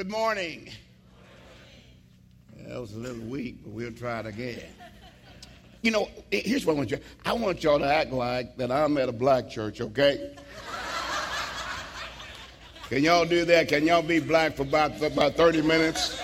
Good morning. That was a little weak, but we'll try it again. You know, eh, here's what I want you. To. I want y'all to act like that I'm at a black church, okay? Can y'all do that? Can y'all be black for about, for about 30 minutes?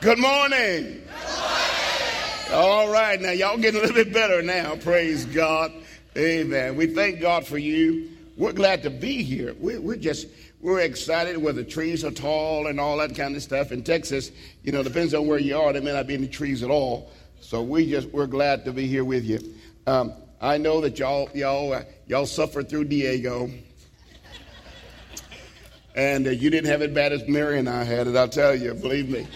Good morning. Good morning. All right, now y'all getting a little bit better now. Praise God. Amen. We thank God for you. We're glad to be here. We're, we're just we're excited where the trees are tall and all that kind of stuff. In Texas, you know, depends on where you are. There may not be any trees at all. So we just we're glad to be here with you. Um, I know that y'all y'all uh, y'all suffered through Diego, and uh, you didn't have it bad as Mary and I had it. I'll tell you, believe me.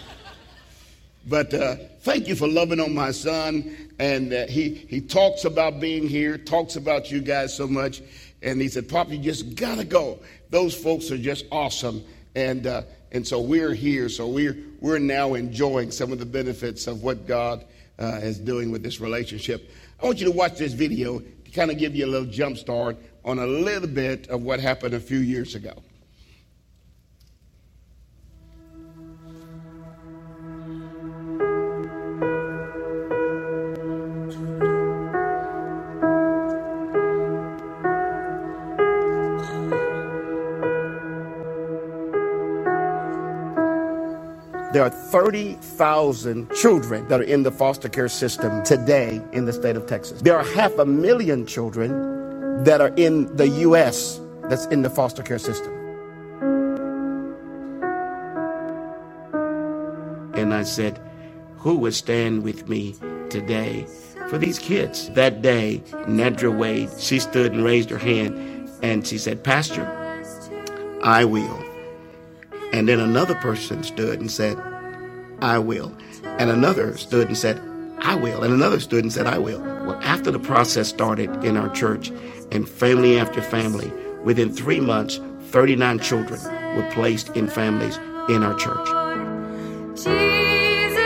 But uh, thank you for loving on my son, and uh, he he talks about being here, talks about you guys so much, and he said, "Pop, you just gotta go." those folks are just awesome. And, uh, and so we're here. So we're, we're now enjoying some of the benefits of what God uh, is doing with this relationship. I want you to watch this video to kind of give you a little jump start on a little bit of what happened a few years ago. There are 30,000 children that are in the foster care system today in the state of Texas. There are half a million children that are in the U.S. that's in the foster care system. And I said, Who would stand with me today for these kids? That day, Nedra Wade, she stood and raised her hand and she said, Pastor, I will. And then another person stood and said, I will. And another stood and said, I will. And another stood and said, I will. Well, after the process started in our church and family after family, within three months, 39 children were placed in families in our church. Jesus,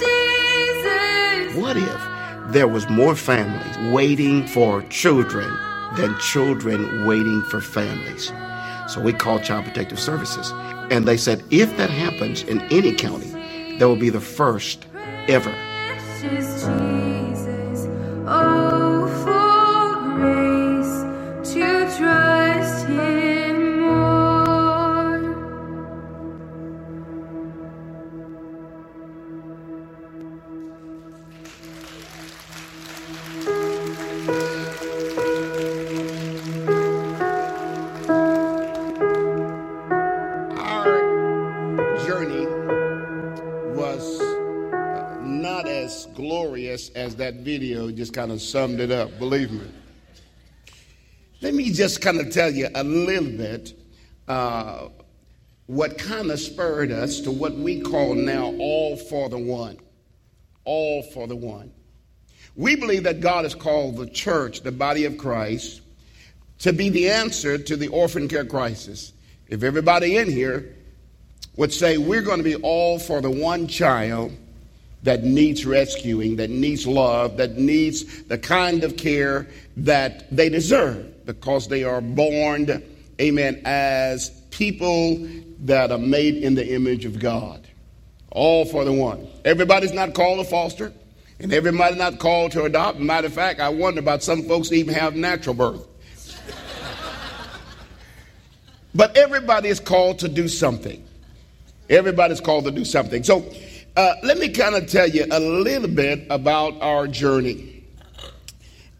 Jesus. What if there was more families waiting for children than children waiting for families? So we called Child Protective Services. And they said, if that happens in any county, that will be the first ever. As that video just kind of summed it up, believe me. Let me just kind of tell you a little bit uh, what kind of spurred us to what we call now all for the one. All for the one. We believe that God has called the church, the body of Christ, to be the answer to the orphan care crisis. If everybody in here would say, We're going to be all for the one child that needs rescuing, that needs love, that needs the kind of care that they deserve because they are born, amen, as people that are made in the image of God. All for the one. Everybody's not called to foster, and everybody's not called to adopt. Matter of fact, I wonder about some folks even have natural birth. but everybody is called to do something. Everybody's called to do something. So uh, let me kind of tell you a little bit about our journey.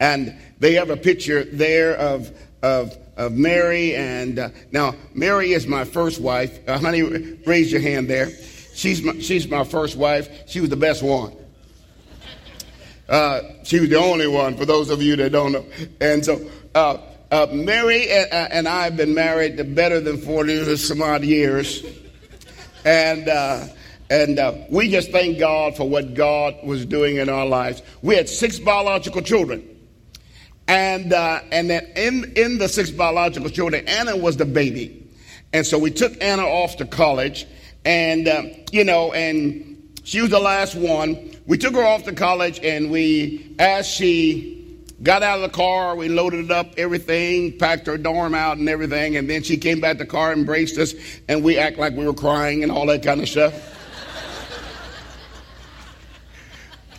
And they have a picture there of, of, of Mary. And uh, now, Mary is my first wife. Uh, honey, raise your hand there. She's my, she's my first wife. She was the best one. Uh, she was the only one, for those of you that don't know. And so, uh, uh, Mary and, and, I have been married better than 40 some odd years. And and uh, we just thank God for what God was doing in our lives. We had six biological children. And, uh, and then in, in the six biological children, Anna was the baby. And so we took Anna off to college. And, uh, you know, and she was the last one. We took her off to college, and we, as she got out of the car, we loaded up, everything, packed her dorm out and everything, and then she came back to the car, embraced us, and we act like we were crying and all that kind of stuff.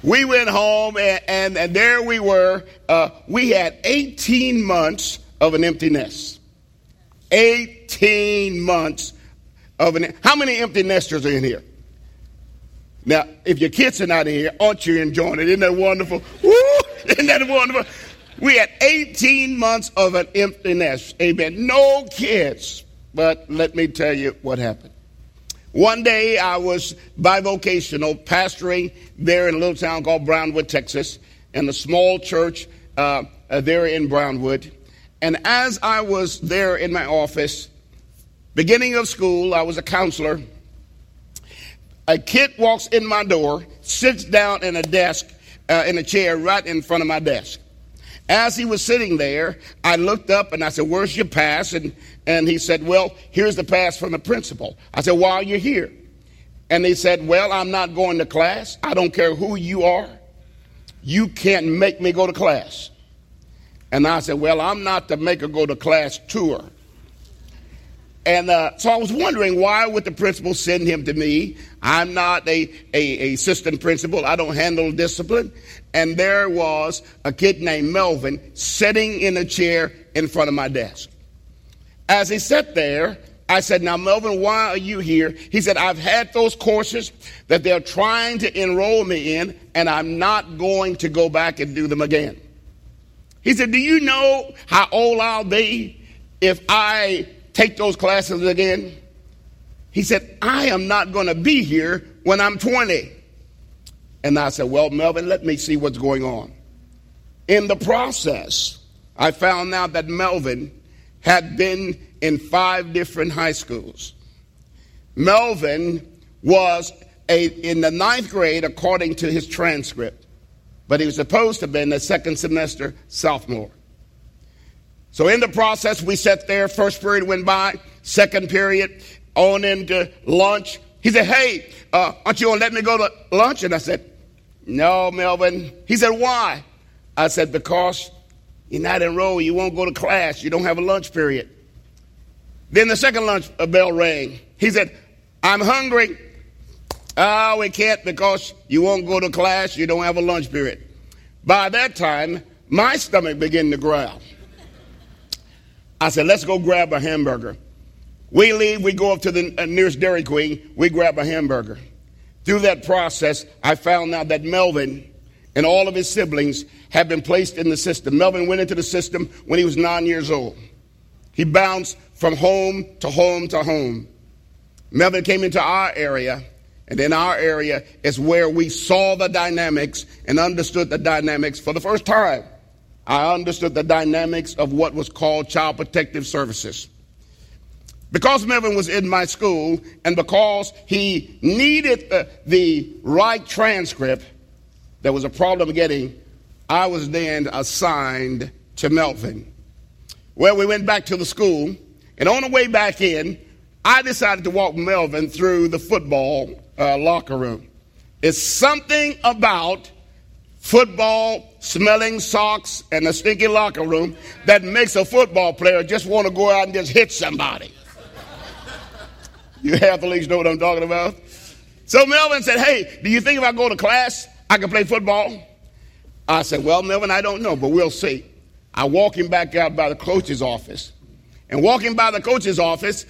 We went home, and, and, and there we were. Uh, we had 18 months of an empty nest. 18 months of an. How many empty nesters are in here? Now, if your kids are not in here, aren't you enjoying it? Isn't that wonderful? Woo! Isn't that wonderful? We had 18 months of an empty nest. Amen. No kids. But let me tell you what happened. One day I was bivocational, pastoring there in a little town called Brownwood, Texas, in a small church uh, uh, there in Brownwood. And as I was there in my office, beginning of school, I was a counselor. A kid walks in my door, sits down in a desk, uh, in a chair right in front of my desk. As he was sitting there, I looked up and I said, Where's your pass? And, and he said, Well, here's the pass from the principal. I said, Why are you here? And he said, Well, I'm not going to class. I don't care who you are. You can't make me go to class. And I said, Well, I'm not to make her go to class tour. And uh, so I was wondering why would the principal send him to me? I'm not a, a, a, assistant principal. I don't handle discipline. And there was a kid named Melvin sitting in a chair in front of my desk. As he sat there, I said, Now, Melvin, why are you here? He said, I've had those courses that they're trying to enroll me in, and I'm not going to go back and do them again. He said, Do you know how old I'll be if I take those classes again? He said, I am not going to be here when I'm 20. And I said, Well, Melvin, let me see what's going on. In the process, I found out that Melvin had been in five different high schools. Melvin was a, in the ninth grade, according to his transcript but he was supposed to have been the second semester sophomore. So in the process, we sat there. First period went by. Second period, on into lunch. He said, "Hey, uh, aren't you gonna let me go to lunch?" And I said, "No, Melvin." He said, "Why?" I said, "Because you're not enrolled. You won't go to class. You don't have a lunch period." Then the second lunch bell rang. He said, "I'm hungry." Oh, we can't because you won't go to class, you don't have a lunch period. By that time, my stomach began to growl. I said, let's go grab a hamburger. We leave, we go up to the uh, nearest Dairy Queen, we grab a hamburger. Through that process, I found out that Melvin and all of his siblings had been placed in the system. Melvin went into the system when he was nine years old. He bounced from home to home to home. Melvin came into our area and in our area is where we saw the dynamics and understood the dynamics for the first time. I understood the dynamics of what was called Child Protective Services. Because Melvin was in my school and because he needed the, the right transcript, there was a problem getting, I was then assigned to Melvin. Well, we went back to the school, and on the way back in, I decided to walk Melvin through the football uh, locker room. It's something about football, smelling socks, and a stinky locker room that makes a football player just want to go out and just hit somebody. You athletes know what I'm talking about. So Melvin said, Hey, do you think if I go to class, I can play football? I said, Well, Melvin, I don't know, but we'll see. I walk him back out by the coach's office and walking by the coach's office,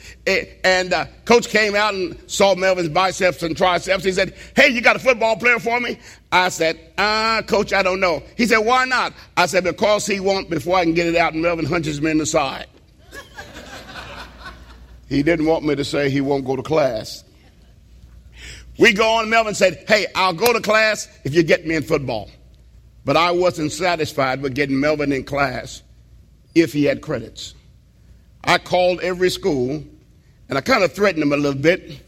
and uh, coach came out and saw Melvin's biceps and triceps. He said, "Hey, you got a football player for me?" I said, "Ah, uh, coach, I don't know." He said, "Why not?" I said, "Because he won't before I can get it out." And Melvin hunches me in the side. he didn't want me to say he won't go to class. We go on. Melvin said, "Hey, I'll go to class if you get me in football." But I wasn't satisfied with getting Melvin in class if he had credits. I called every school and I kind of threatened them a little bit.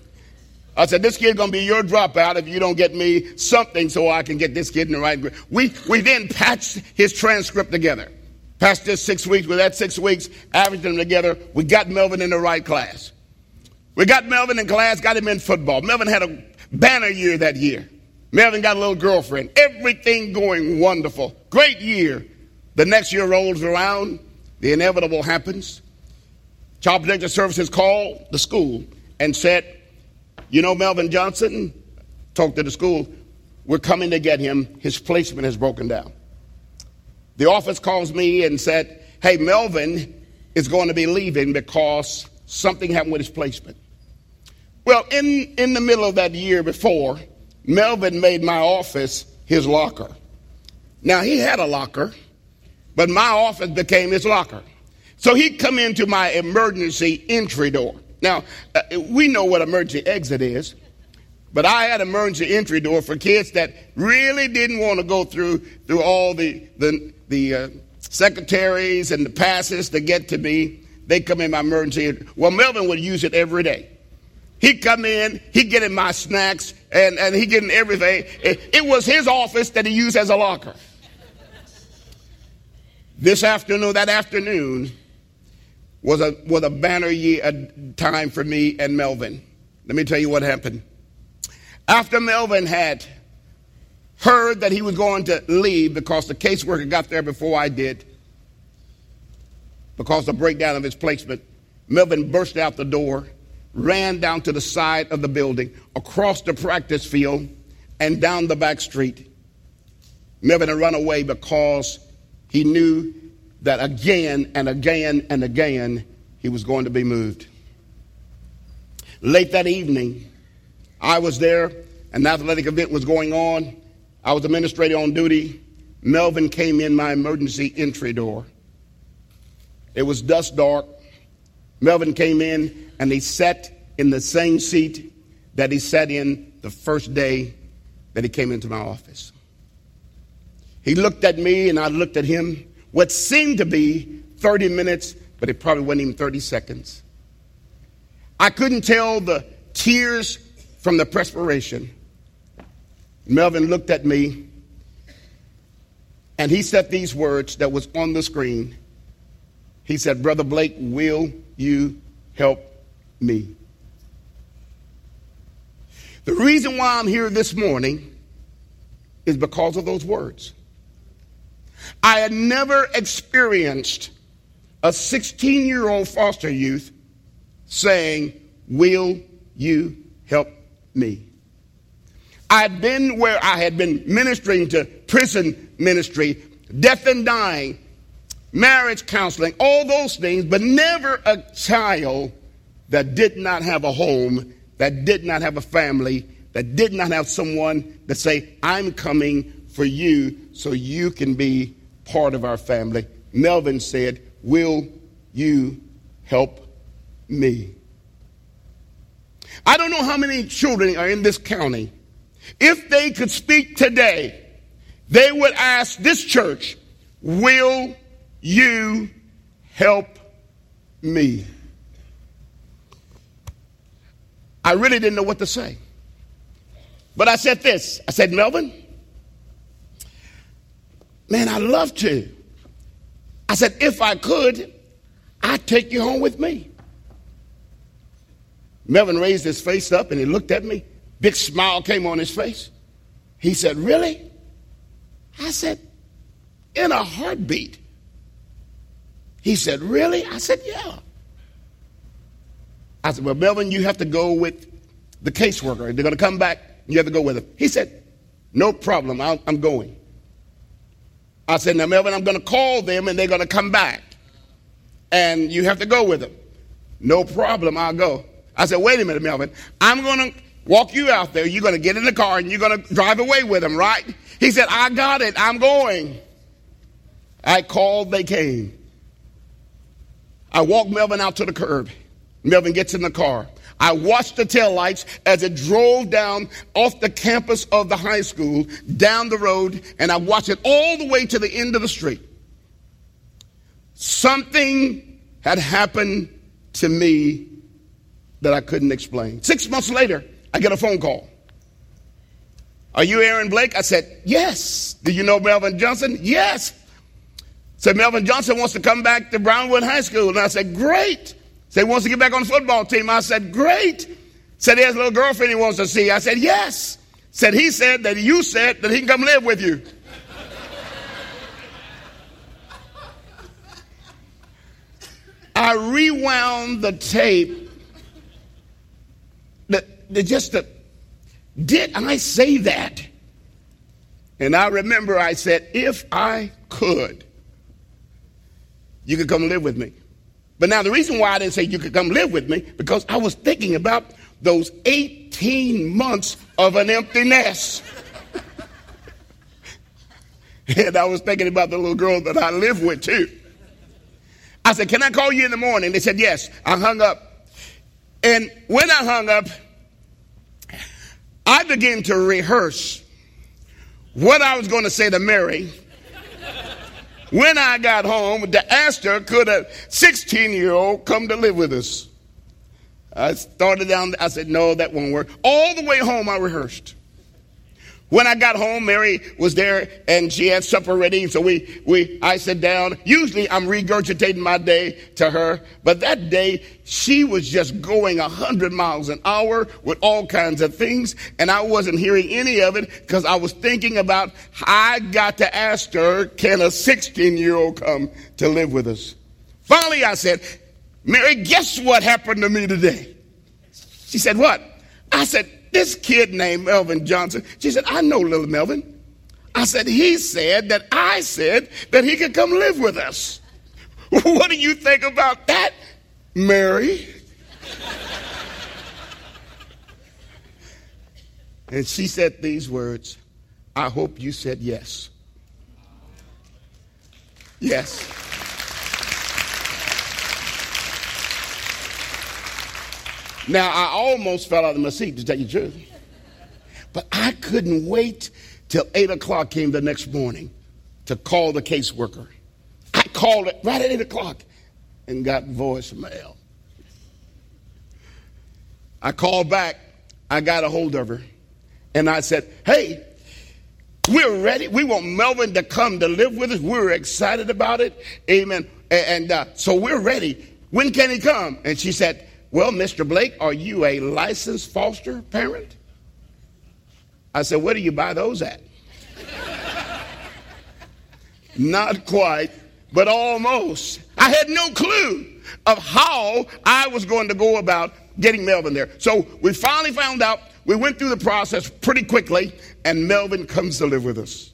I said, this kid's to be your dropout if you don't get me something so I can get this kid in the right grade. We, we then patched his transcript together. Past just six weeks, with that six weeks, averaged them together, we got Melvin in the right class. We got Melvin in class, got him in football. Melvin had a banner year that year. Melvin got a little girlfriend. Everything going wonderful. Great year. The next year rolls around, the inevitable happens. Child Protective Services called the school and said, You know, Melvin Johnson, talked to the school, we're coming to get him. His placement has broken down. The office calls me and said, Hey, Melvin is going to be leaving because something happened with his placement. Well, in, in the middle of that year before, Melvin made my office his locker. Now, he had a locker, but my office became his locker. So he'd come into my emergency entry door. Now, uh, we know what emergency exit is, but I had emergency entry door for kids that really didn't want to go through through all the the, the uh, secretaries and the passes to get to me. They come in my emergency. Well, Melvin would use it every day. He'd come in, he'd get in my snacks, and, and he'd get in everything. It, it was his office that he used as a locker. This afternoon, that afternoon, was a, was a banner year, time for me and Melvin. Let me tell you what happened. After Melvin had heard that he was going to leave because the caseworker got there before I did, because the breakdown of his placement, Melvin burst out the door ran down to the side of the building, across the practice field, and down the back street. Melvin had run away because he knew that again and again and again he was going to be moved. Late that evening, I was there, an athletic event was going on. I was administrator on duty. Melvin came in my emergency entry door. It was dusk dark. Melvin came in and he sat in the same seat that he sat in the first day that he came into my office. He looked at me and I looked at him. What seemed to be 30 minutes, but it probably wasn't even 30 seconds. I couldn't tell the tears from the perspiration. Melvin looked at me and he said these words that was on the screen. He said, Brother Blake, will you help me? The reason why I'm here this morning is because of those words. I had never experienced a 16 year old foster youth saying, Will you help me? I'd been where I had been ministering to prison ministry, death and dying, marriage counseling, all those things, but never a child that did not have a home, that did not have a family, that did not have someone that say, I'm coming for you so you can be part of our family. Melvin said, Will you help me? I don't know how many children are in this county. If they could speak today, they would ask this church, Will you help me? I really didn't know what to say. But I said this I said, Melvin, man, I'd love to. I said, if I could, I'd take you home with me. Melvin raised his face up and he looked at me. Big smile came on his face. He said, Really? I said, In a heartbeat. He said, Really? I said, Yeah. I said, Well, Melvin, you have to go with the caseworker. They're going to come back. You have to go with him. He said, No problem. i am going. I said, Now, Melvin, I'm going to call them and they're going to come back. And you have to go with them. No problem. I'll go. I said, Wait a minute, Melvin. I'm going to walk you out there. You're going to get in the car and you're going to drive away with them, right? He said, I got it. I'm going. I called, they came. I walked Melvin out to the curb. Melvin gets in the car. I watched the taillights as it drove down off the campus of the high school, down the road, and I watched it all the way to the end of the street. Something had happened to me that I couldn't explain. Six months later, I get a phone call. Are you Aaron Blake? I said, Yes. Do you know Melvin Johnson? Yes. Said Melvin Johnson wants to come back to Brownwood High School. And I said, Great. Said, wants to get back on the football team. I said, great. Said, he has a little girlfriend he wants to see. I said, yes. Said, he said that you said that he can come live with you. I rewound the tape. The, the just the, did I say that? And I remember I said, if I could, you could come live with me. But now the reason why I didn't say you could come live with me, because I was thinking about those 18 months of an empty nest. and I was thinking about the little girl that I live with too. I said, Can I call you in the morning? They said, Yes. I hung up. And when I hung up, I began to rehearse what I was going to say to Mary when I got home ask her, could a 16 year old come to live with us? I started down, I said, no, that won't work. All the way home, I rehearsed. When I got home, Mary was there and she had supper ready. So we, we, I sat down. Usually I'm regurgitating my day to her, but that day she was just going a hundred miles an hour with all kinds of things. And I wasn't hearing any of it because I was thinking about I got to ask her, can a 16 year old come to live with us? Finally, I said, Mary, guess what happened to me today? She said, what? I said, this kid named Melvin Johnson. She said, I know little Melvin. I said, he said that I said that he could come live with us. What do you think about that, Mary? and she said these words I hope you said yes. Yes. Now, I almost fell out of my seat to tell you the truth. But I couldn't wait till 8 o'clock came the next morning to call the caseworker. I called it right at 8 o'clock and got voicemail. I called back. I got a hold of her. And I said, hey, we're ready. We want Melvin to come to live with us. We're excited about it. Amen. And uh, so we're ready. When can he come? And she said, well, Mr. Blake, are you a licensed foster parent? I said, Where do you buy those at? Not quite, but almost. I had no clue of how I was going to go about getting Melvin there. So we finally found out. We went through the process pretty quickly, and Melvin comes to live with us.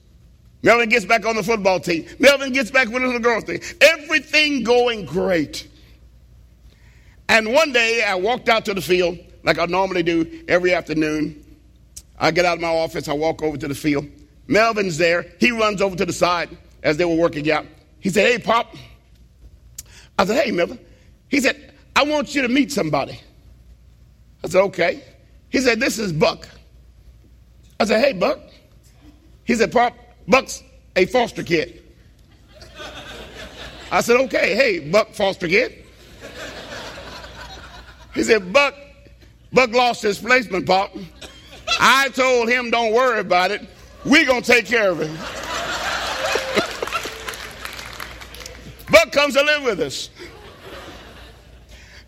Melvin gets back on the football team. Melvin gets back with the little girl thing. Everything going great. And one day I walked out to the field like I normally do every afternoon. I get out of my office, I walk over to the field. Melvin's there. He runs over to the side as they were working out. He said, Hey, Pop. I said, Hey, Melvin. He said, I want you to meet somebody. I said, Okay. He said, This is Buck. I said, Hey, Buck. He said, Pop, Buck's a foster kid. I said, Okay. Hey, Buck, foster kid. He said, Buck, Buck lost his placement, Pop. I told him, don't worry about it. We're going to take care of him. Buck comes to live with us.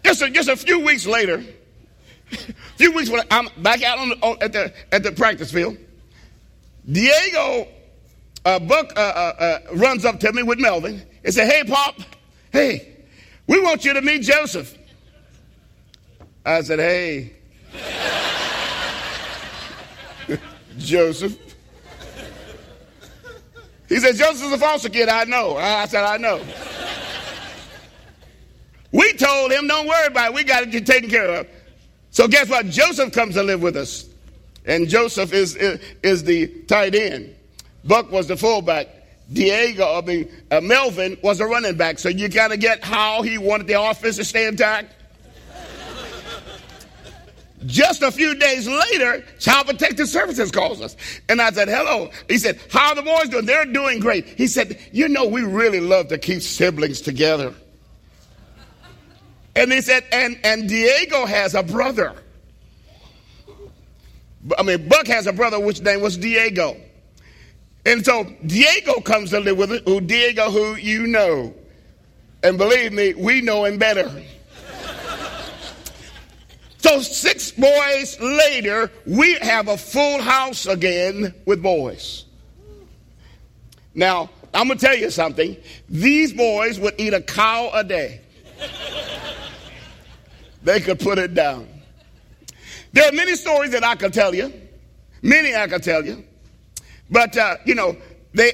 Just a, just a few weeks later, a few weeks when I'm back out on the, on, at, the, at the practice field, Diego uh, Buck uh, uh, uh runs up to me with Melvin and said, Hey, Pop, hey, we want you to meet Joseph. I said, Hey, Joseph. He said, Joseph's a foster kid. I know. I said, I know. We told him, don't worry about it. We got it taken care of. So guess what? Joseph comes to live with us. And Joseph is, is, is the tight end. Buck was the fullback. Diego, I mean, uh, Melvin was a running back. So you kind of get how he wanted the offense to stay intact. Just a few days later, Child Protective Services calls us. And I said, hello. He said, how are the boys doing? They're doing great. He said, you know, we really love to keep siblings together. And he said, and, and Diego has a brother. I mean, Buck has a brother, which name was Diego. And so Diego comes to live with us, who Diego, who you know. And believe me, we know him better. So, six boys later, we have a full house again with boys. Now, I'm going to tell you something. These boys would eat a cow a day. they could put it down. There are many stories that I could tell you, many I could tell you, but uh, you know, they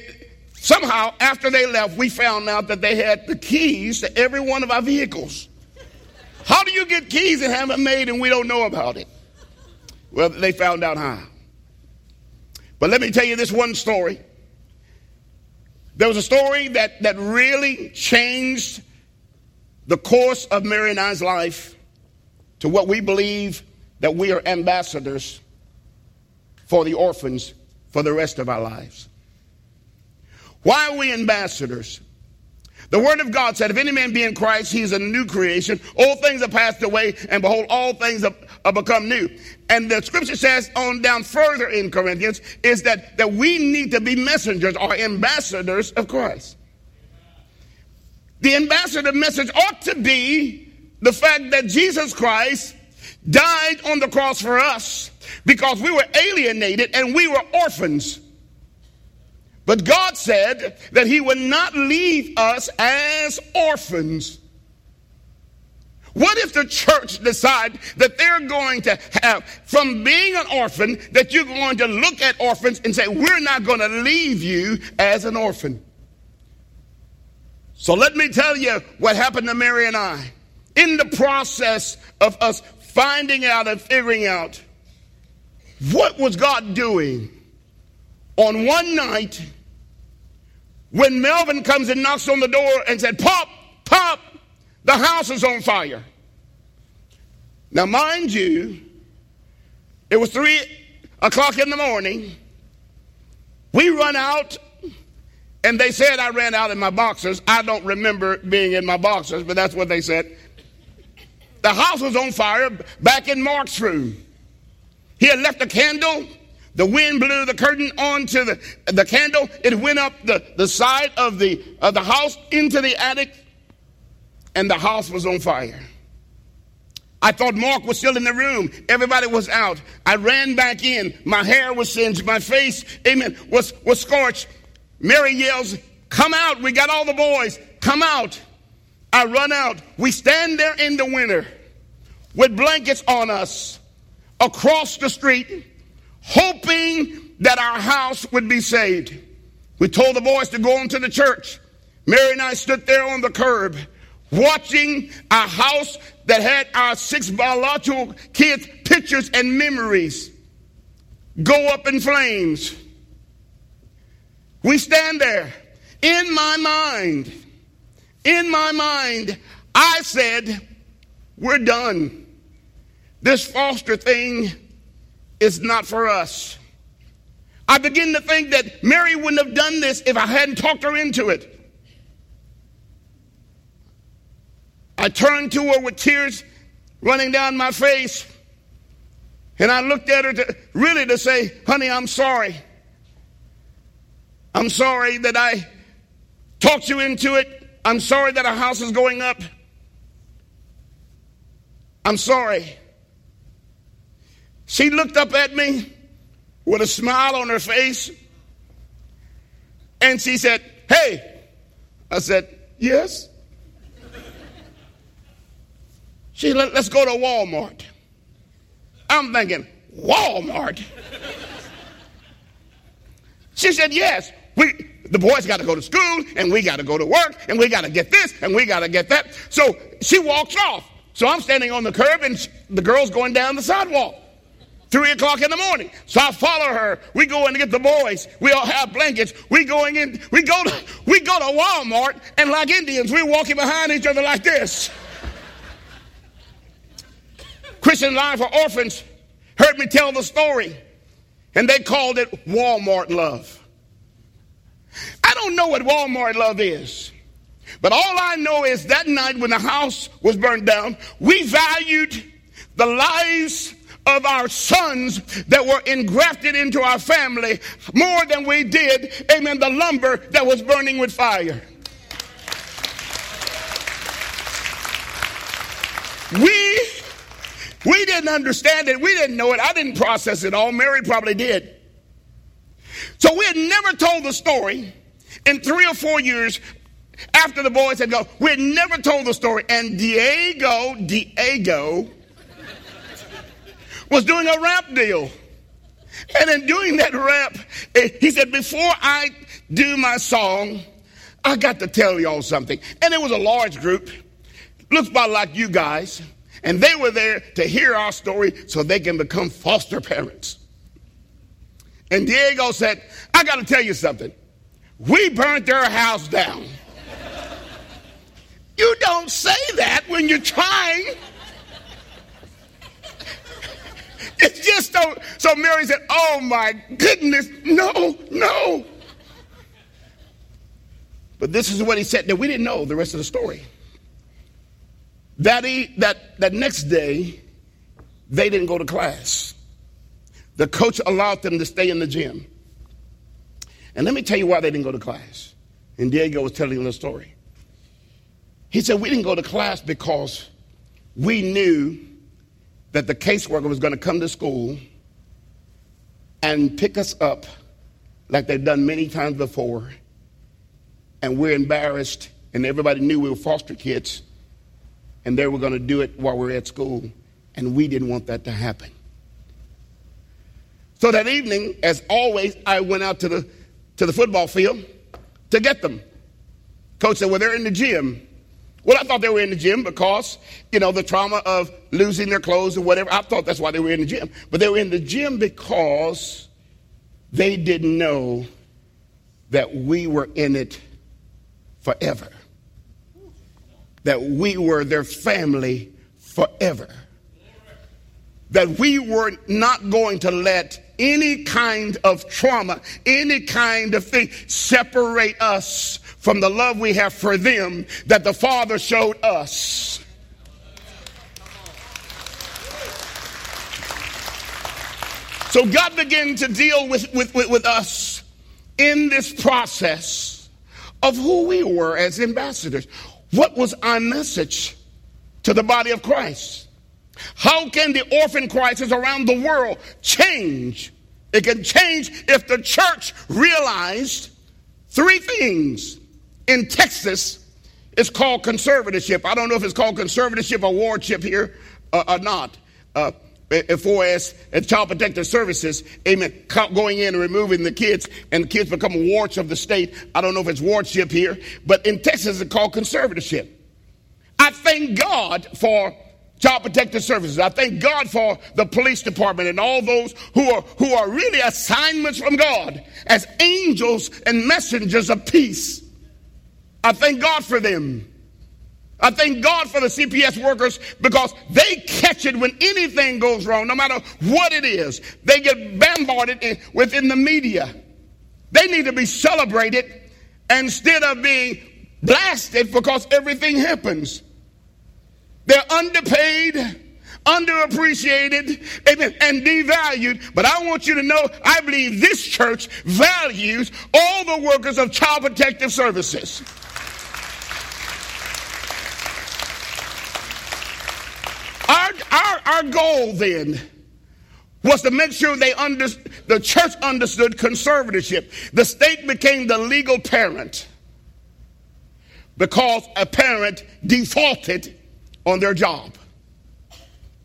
somehow after they left, we found out that they had the keys to every one of our vehicles. How do you get keys and have them made and we don't know about it? Well, they found out how. But let me tell you this one story. There was a story that, that really changed the course of Mary and I's life to what we believe that we are ambassadors for the orphans for the rest of our lives. Why are we ambassadors? The word of God said, if any man be in Christ, he is a new creation. All things are passed away, and behold, all things have, have become new. And the scripture says on down further in Corinthians is that, that we need to be messengers or ambassadors of Christ. The ambassador message ought to be the fact that Jesus Christ died on the cross for us because we were alienated and we were orphans. But God said that He would not leave us as orphans. What if the church decide that they're going to have, from being an orphan, that you're going to look at orphans and say, we're not going to leave you as an orphan? So let me tell you what happened to Mary and I. In the process of us finding out and figuring out what was God doing, on one night when Melvin comes and knocks on the door and said, Pop, Pop, the house is on fire. Now, mind you, it was three o'clock in the morning. We run out, and they said I ran out in my boxers. I don't remember being in my boxers, but that's what they said. The house was on fire back in Mark's room. He had left a candle the wind blew the curtain onto the, the candle. It went up the, the side of the, of the house into the attic, and the house was on fire. I thought Mark was still in the room. Everybody was out. I ran back in. My hair was singed. My face, amen, was, was scorched. Mary yells, Come out. We got all the boys. Come out. I run out. We stand there in the winter with blankets on us across the street hoping that our house would be saved. We told the boys to go into the church. Mary and I stood there on the curb watching a house that had our six biological kids' pictures and memories go up in flames. We stand there. In my mind, in my mind, I said, We're done. This foster thing is not for us. I begin to think that Mary wouldn't have done this if I hadn't talked her into it. I turned to her with tears running down my face. And I looked at her to really to say, honey, I'm sorry. I'm sorry that I talked you into it. I'm sorry that our house is going up. I'm sorry. She looked up at me with a smile on her face and she said, Hey, I said, Yes. She said, Let's go to Walmart. I'm thinking, Walmart? She said, Yes. We, the boys got to go to school and we got to go to work and we got to get this and we got to get that. So she walks off. So I'm standing on the curb and the girl's going down the sidewalk three o'clock in the morning. So I follow her. We go in to get the boys. We all have blankets. We going in. We go to we go to Walmart and like Indians, we're walking behind each other like this. Christian Alliance for Orphans heard me tell the story, and they called it Walmart love. I don't know what Walmart love is. But all I know is that night when the house was burned down, we valued the lives of our sons that were engrafted into our family more than we did, amen, the lumber that was burning with fire. We we didn't understand it. We didn't know it. I didn't process it all. Mary probably did. So we had never told the story in three or four years after the boys had gone, we had never told the story. And Diego, Diego, was doing a rap deal. And in doing that rap, eh, he said, Before I do my song, I got to tell y'all something. And it was a large group, looks about like you guys. And they were there to hear our story so they can become foster parents. And Diego said, I got to tell you something. We burnt their house down. you don't say that when you're trying. It's just so, so Mary said, Oh my goodness, no, no. But this is what he said that we didn't know the rest of the story. That, he, that, that next day, they didn't go to class. The coach allowed them to stay in the gym. And let me tell you why they didn't go to class. And Diego was telling the story. He said, We didn't go to class because we knew that the caseworker was going to come to school and pick us up like they've done many times before. And we're embarrassed, and everybody knew we were foster kids, and they were going to do it while we we're at school. And we didn't want that to happen. So that evening, as always, I went out to the, to the football field to get them. Coach said, Well, they're in the gym. Well, I thought they were in the gym because, you know, the trauma of losing their clothes or whatever. I thought that's why they were in the gym. But they were in the gym because they didn't know that we were in it forever. That we were their family forever. That we were not going to let any kind of trauma, any kind of thing separate us from the love we have for them that the Father showed us. So God began to deal with, with, with, with, us in this process of who we were as ambassadors. What was our message to the body of Christ? How can the orphan crisis around the world change? It can change if the church realized three things in Texas, it's called conservatorship. I don't know if it's called conservatorship or wardship here uh, or not. Uh, for as, as child protective services, amen, going in and removing the kids, and the kids become wards of the state. I don't know if it's wardship here, but in Texas it's called conservatorship. I thank God for child protective services. I thank God for the police department and all those who are who are really assignments from God as angels and messengers of peace. I thank God for them. I thank God for the CPS workers because they catch it when anything goes wrong, no matter what it is. They get bombarded within the media. They need to be celebrated instead of being blasted because everything happens. They're underpaid, underappreciated, amen, and devalued. But I want you to know I believe this church values all the workers of child protective services. Our, our, our goal then was to make sure they under, the church understood conservatorship. The state became the legal parent because a parent defaulted on their job.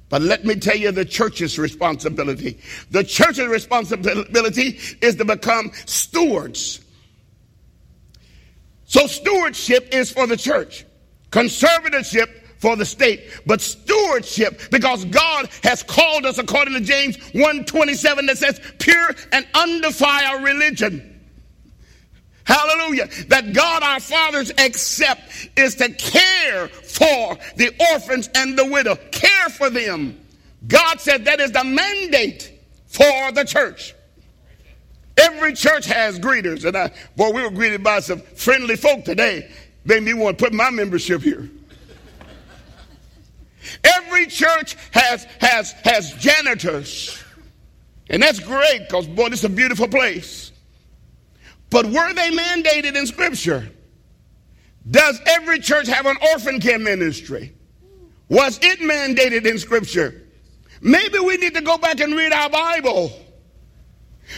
But let me tell you the church's responsibility. The church's responsibility is to become stewards. So stewardship is for the church. Conservatorship for the state, but stewardship because God has called us according to James 1:27 that says pure and undefiled religion. Hallelujah. That God our fathers accept is to care for the orphans and the widow. Care for them. God said that is the mandate for the church. Every church has greeters. And I, boy, we were greeted by some friendly folk today. Made me want to put my membership here. Every church has, has, has janitors. And that's great because, boy, this is a beautiful place. But were they mandated in Scripture? Does every church have an orphan care ministry? Was it mandated in Scripture? Maybe we need to go back and read our Bible.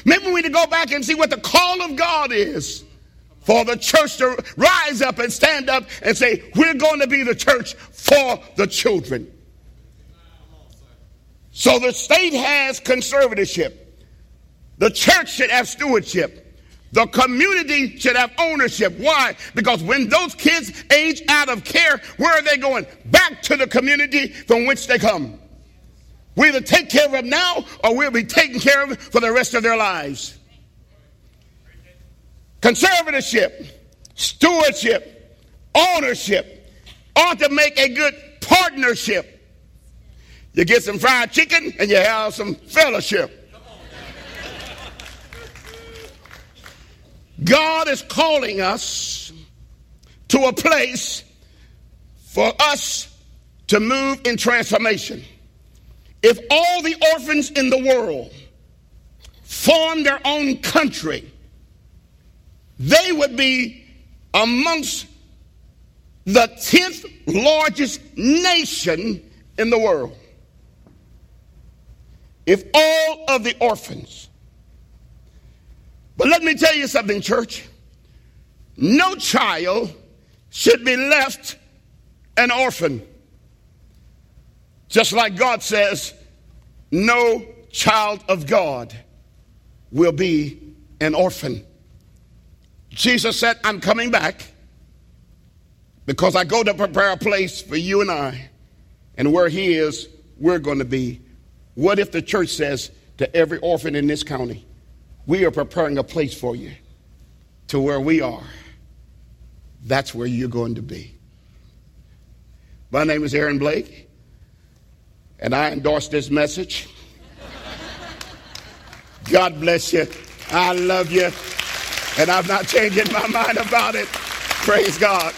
Maybe we need to go back and see what the call of God is for the church to rise up and stand up and say, We're going to be the church for the children. So the state has conservatorship. The church should have stewardship. The community should have ownership. Why? Because when those kids age out of care, where are they going? Back to the community from which they come. We either take care of them now or we'll be taking care of for the rest of their lives. Conservatorship, stewardship, ownership ought to make a good partnership. You get some fried chicken and you have some fellowship. God is calling us to a place for us to move in transformation. If all the orphans in the world formed their own country, they would be amongst the 10th largest nation in the world. If all of the orphans, but let me tell you something, church. No child should be left an orphan. Just like God says, no child of God will be an orphan. Jesus said, I'm coming back because I go to prepare a place for you and I. And where He is, we're going to be. What if the church says to every orphan in this county, We are preparing a place for you to where we are? That's where you're going to be. My name is Aaron Blake, and I endorse this message. God bless you. I love you. And I'm not changing my mind about it. Praise God.